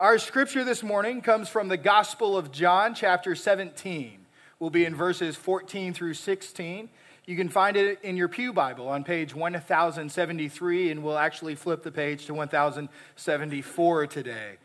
Our scripture this morning comes from the Gospel of John, chapter 17. We'll be in verses 14 through 16. You can find it in your Pew Bible on page 1073, and we'll actually flip the page to 1074 today.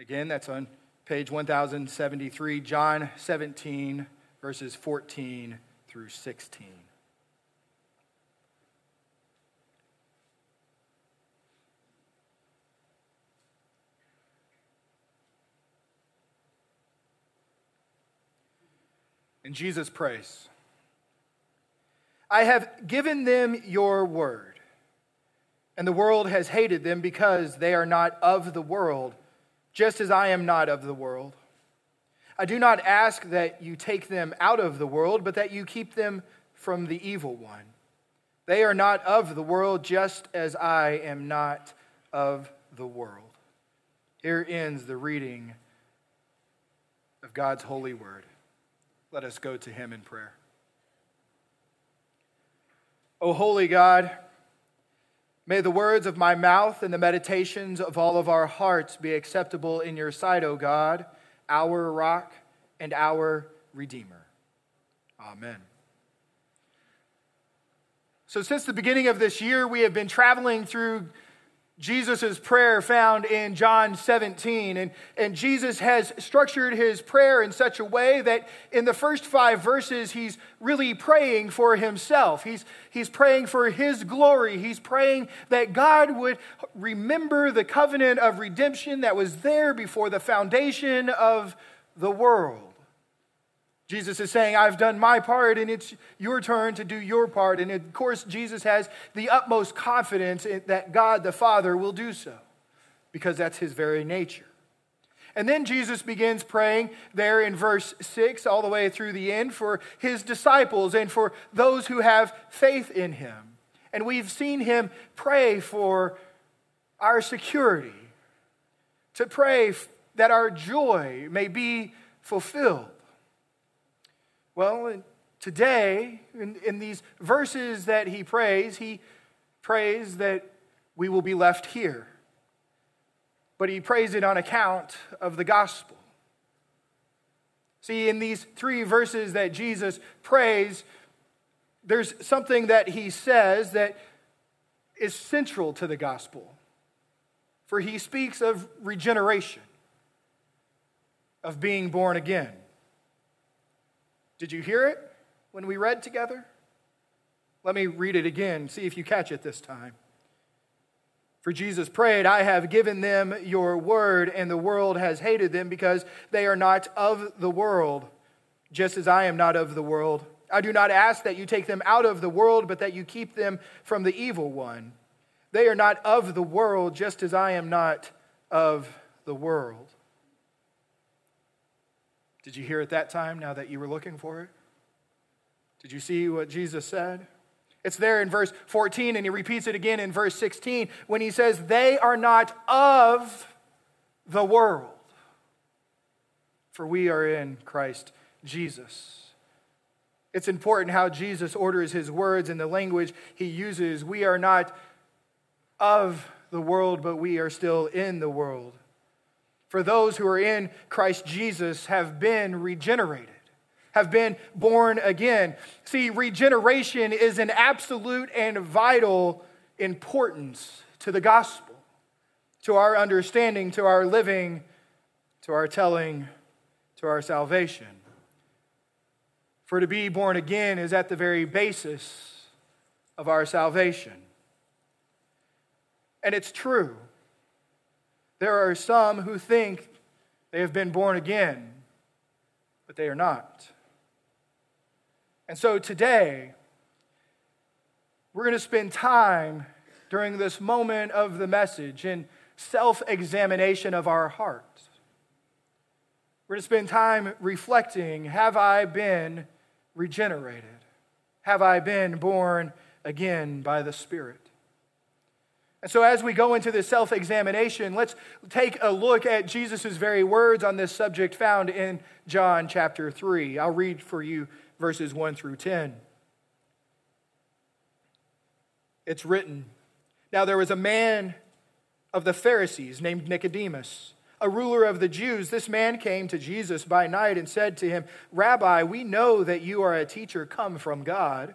Again, that's on page 1073, John 17, verses 14 through 16. And Jesus prays I have given them your word, and the world has hated them because they are not of the world, just as I am not of the world. I do not ask that you take them out of the world, but that you keep them from the evil one. They are not of the world, just as I am not of the world. Here ends the reading of God's holy word. Let us go to him in prayer. O holy God, may the words of my mouth and the meditations of all of our hearts be acceptable in your sight, O God, our rock and our redeemer. Amen. So, since the beginning of this year, we have been traveling through Jesus' prayer found in John 17. And, and Jesus has structured his prayer in such a way that in the first five verses, he's really praying for himself. He's, he's praying for his glory. He's praying that God would remember the covenant of redemption that was there before the foundation of the world. Jesus is saying, I've done my part, and it's your turn to do your part. And of course, Jesus has the utmost confidence that God the Father will do so, because that's his very nature. And then Jesus begins praying there in verse 6 all the way through the end for his disciples and for those who have faith in him. And we've seen him pray for our security, to pray that our joy may be fulfilled. Well, today, in, in these verses that he prays, he prays that we will be left here. But he prays it on account of the gospel. See, in these three verses that Jesus prays, there's something that he says that is central to the gospel. For he speaks of regeneration, of being born again. Did you hear it when we read together? Let me read it again, see if you catch it this time. For Jesus prayed, I have given them your word, and the world has hated them because they are not of the world, just as I am not of the world. I do not ask that you take them out of the world, but that you keep them from the evil one. They are not of the world, just as I am not of the world. Did you hear it that time now that you were looking for it? Did you see what Jesus said? It's there in verse 14, and he repeats it again in verse 16 when he says, They are not of the world, for we are in Christ Jesus. It's important how Jesus orders his words and the language he uses. We are not of the world, but we are still in the world for those who are in Christ Jesus have been regenerated, have been born again. See, regeneration is an absolute and vital importance to the gospel, to our understanding, to our living, to our telling, to our salvation. For to be born again is at the very basis of our salvation. And it's true. There are some who think they have been born again, but they are not. And so today, we're going to spend time during this moment of the message in self examination of our hearts. We're going to spend time reflecting have I been regenerated? Have I been born again by the Spirit? And so, as we go into this self examination, let's take a look at Jesus' very words on this subject found in John chapter 3. I'll read for you verses 1 through 10. It's written Now there was a man of the Pharisees named Nicodemus, a ruler of the Jews, this man came to Jesus by night and said to him, Rabbi, we know that you are a teacher come from God,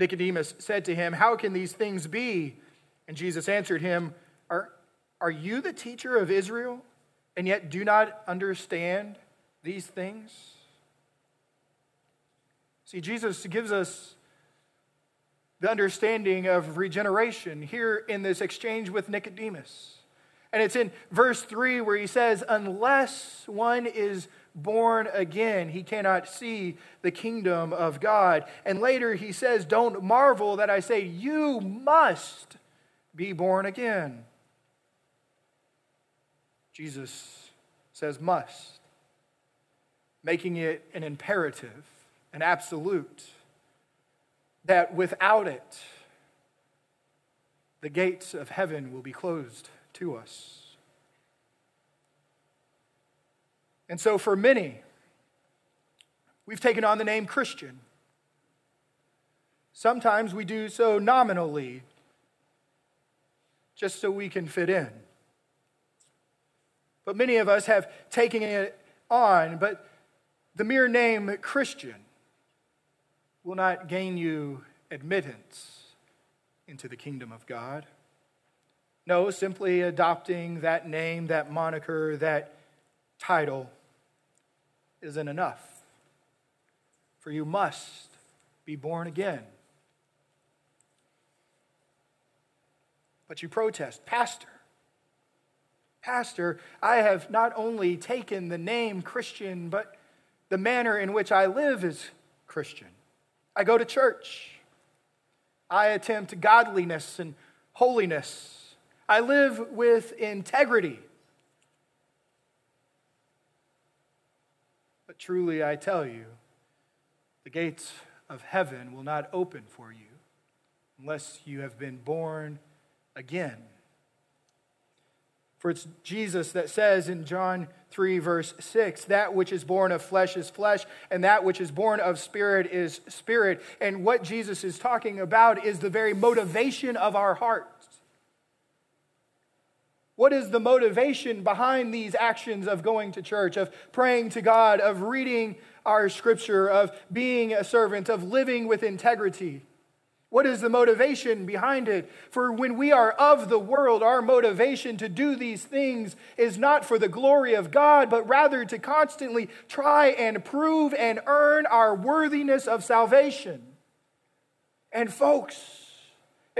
Nicodemus said to him, How can these things be? And Jesus answered him, Are, are you the teacher of Israel, and yet do not understand these things? See, Jesus gives us the understanding of regeneration here in this exchange with Nicodemus. And it's in verse 3 where he says, Unless one is born again, he cannot see the kingdom of God. And later he says, Don't marvel that I say, You must be born again. Jesus says, Must, making it an imperative, an absolute that without it, the gates of heaven will be closed to us. And so, for many, we've taken on the name Christian. Sometimes we do so nominally, just so we can fit in. But many of us have taken it on, but the mere name Christian will not gain you admittance into the kingdom of God. No, simply adopting that name, that moniker, that title isn't enough. For you must be born again. But you protest, Pastor. Pastor, I have not only taken the name Christian, but the manner in which I live is Christian. I go to church. I attempt godliness and holiness. I live with integrity. Truly, I tell you, the gates of heaven will not open for you unless you have been born again. For it's Jesus that says in John 3, verse 6, that which is born of flesh is flesh, and that which is born of spirit is spirit. And what Jesus is talking about is the very motivation of our hearts. What is the motivation behind these actions of going to church, of praying to God, of reading our scripture, of being a servant, of living with integrity? What is the motivation behind it? For when we are of the world, our motivation to do these things is not for the glory of God, but rather to constantly try and prove and earn our worthiness of salvation. And, folks,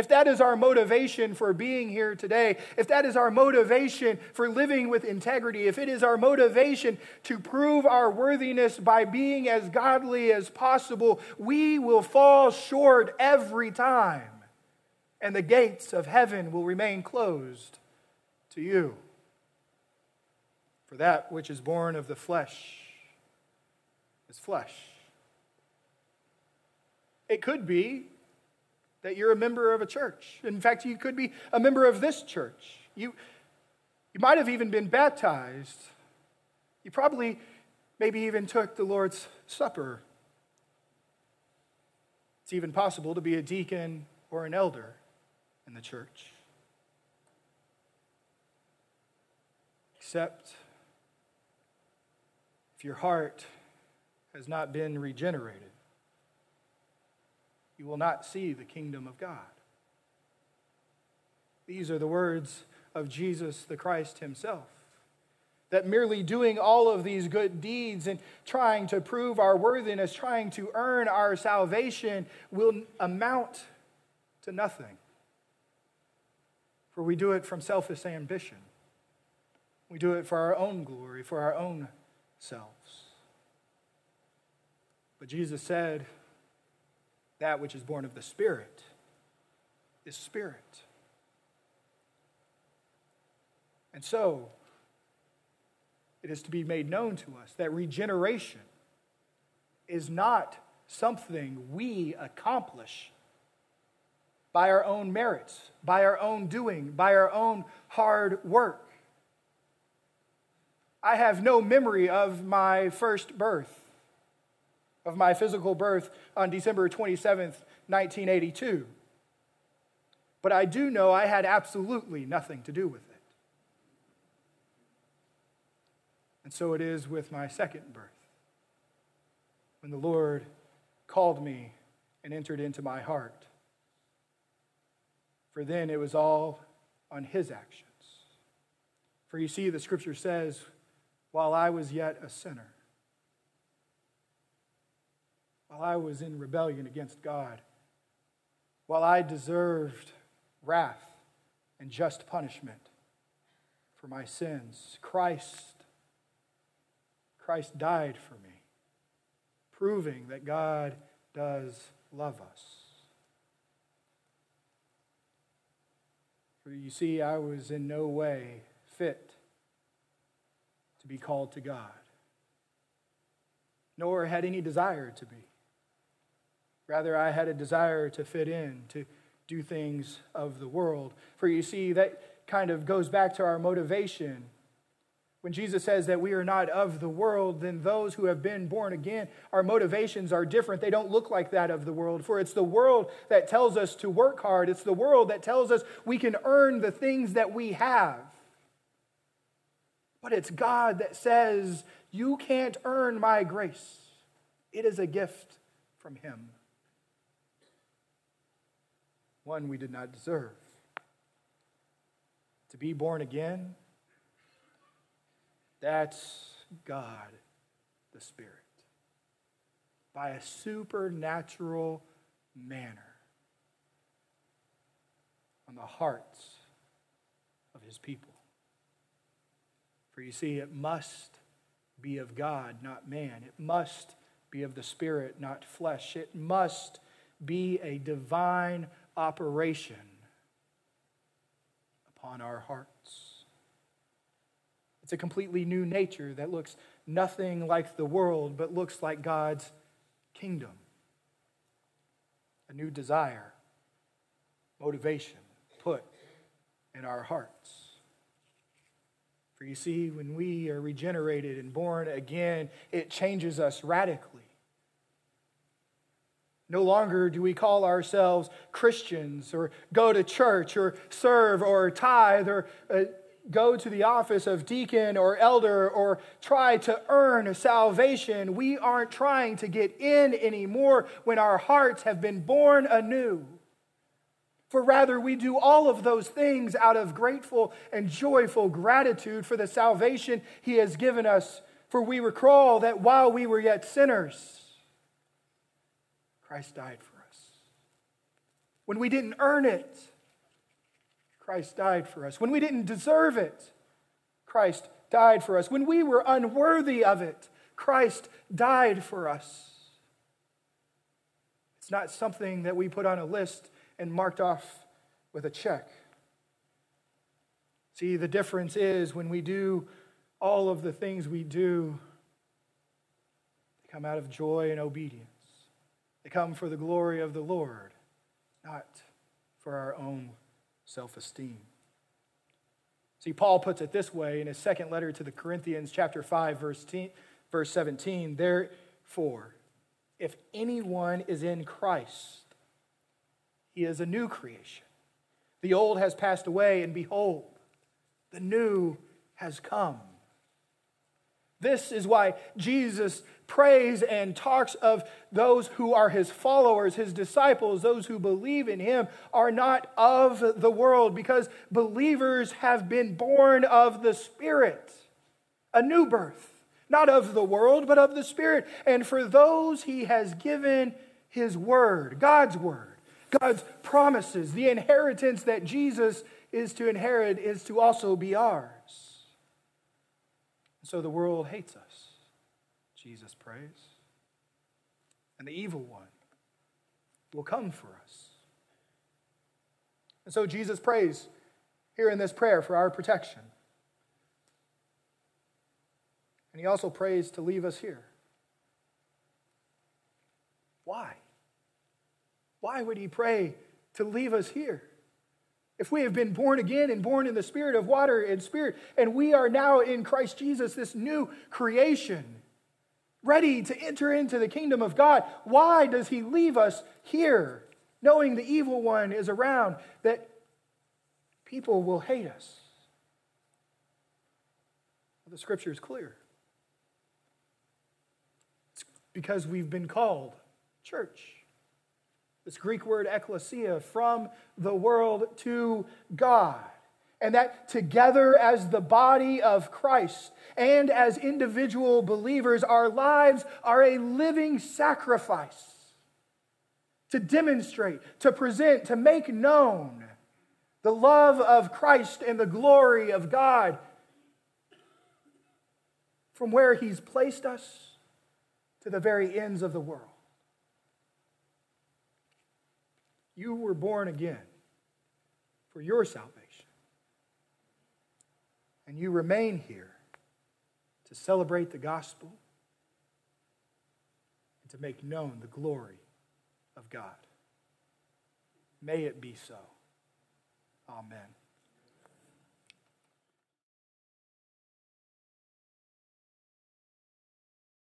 if that is our motivation for being here today, if that is our motivation for living with integrity, if it is our motivation to prove our worthiness by being as godly as possible, we will fall short every time. And the gates of heaven will remain closed to you. For that which is born of the flesh is flesh. It could be that you're a member of a church. In fact, you could be a member of this church. You, you might have even been baptized. You probably maybe even took the Lord's Supper. It's even possible to be a deacon or an elder in the church. Except if your heart has not been regenerated you will not see the kingdom of God. These are the words of Jesus the Christ himself. That merely doing all of these good deeds and trying to prove our worthiness, trying to earn our salvation, will amount to nothing. For we do it from selfish ambition. We do it for our own glory, for our own selves. But Jesus said, That which is born of the Spirit is spirit. And so, it is to be made known to us that regeneration is not something we accomplish by our own merits, by our own doing, by our own hard work. I have no memory of my first birth, of my physical birth on December 27th, 1982. But I do know I had absolutely nothing to do with it. And so it is with my second birth. When the Lord called me and entered into my heart. For then it was all on his actions. For you see, the scripture says, while I was yet a sinner, while I was in rebellion against God, while I deserved wrath and just punishment for my sins, Christ Christ died for me, proving that God does love us. For you see, I was in no way fit to be called to God, nor had any desire to be. Rather, I had a desire to fit in, to do things of the world. For you see, that kind of goes back to our motivation. When Jesus says that we are not of the world, then those who have been born again, our motivations are different. They don't look like that of the world. For it's the world that tells us to work hard, it's the world that tells us we can earn the things that we have. But it's God that says, You can't earn my grace. It is a gift from Him, one we did not deserve. To be born again, that's God the Spirit. By a supernatural manner on the hearts of his people. For you see, it must be of God, not man. It must be of the Spirit, not flesh. It must be a divine operation upon our hearts. It's a completely new nature that looks nothing like the world, but looks like God's kingdom. A new desire, motivation put in our hearts. For you see, when we are regenerated and born again, it changes us radically. No longer do we call ourselves Christians or go to church or serve or tithe or uh, go to the office of deacon or elder or try to earn salvation. We aren't trying to get in anymore when our hearts have been born anew. For rather, we do all of those things out of grateful and joyful gratitude for the salvation He has given us. For we recall that while we were yet sinners, Christ died for us. When we didn't earn it, Christ died for us. When we didn't deserve it, Christ died for us. When we were unworthy of it, Christ died for us. It's not something that we put on a list and marked off with a check. See, the difference is when we do all of the things we do, they come out of joy and obedience. They come for the glory of the Lord, not for our own self esteem. See, Paul puts it this way in his second letter to the Corinthians, chapter 5, verse, verse 17. Therefore, if anyone is in Christ, he is a new creation. The old has passed away, and behold, the new has come. This is why Jesus prays and talks of those who are his followers, his disciples, those who believe in him are not of the world because believers have been born of the Spirit. a new birth, not of the world, but of the Spirit. And for those he has given his word, God's word, God's promises, the inheritance that Jesus is to inherit is to also be ours. And so the world hates us, Jesus prays. And the evil one will come for us. And so Jesus prays here in this prayer for our protection. And he also prays to leave us here. Why? Why would he pray to leave us here? If we have been born again and born in the spirit of water and spirit, and we are now in Christ Jesus, this new creation, ready to enter into the kingdom of God, why does he leave us here, knowing the evil one is around, that people will hate us? Well, the scripture is clear. It's because we've been called church. This Greek word ecclesia, from the world to God. And that together as the body of Christ and as individual believers, our lives are a living sacrifice to demonstrate, to present, to make known the love of Christ and the glory of God from where He's placed us to the very ends of the world. You were born again for your salvation. And you remain here to celebrate the gospel and to make known the glory of God. May it be so. Amen.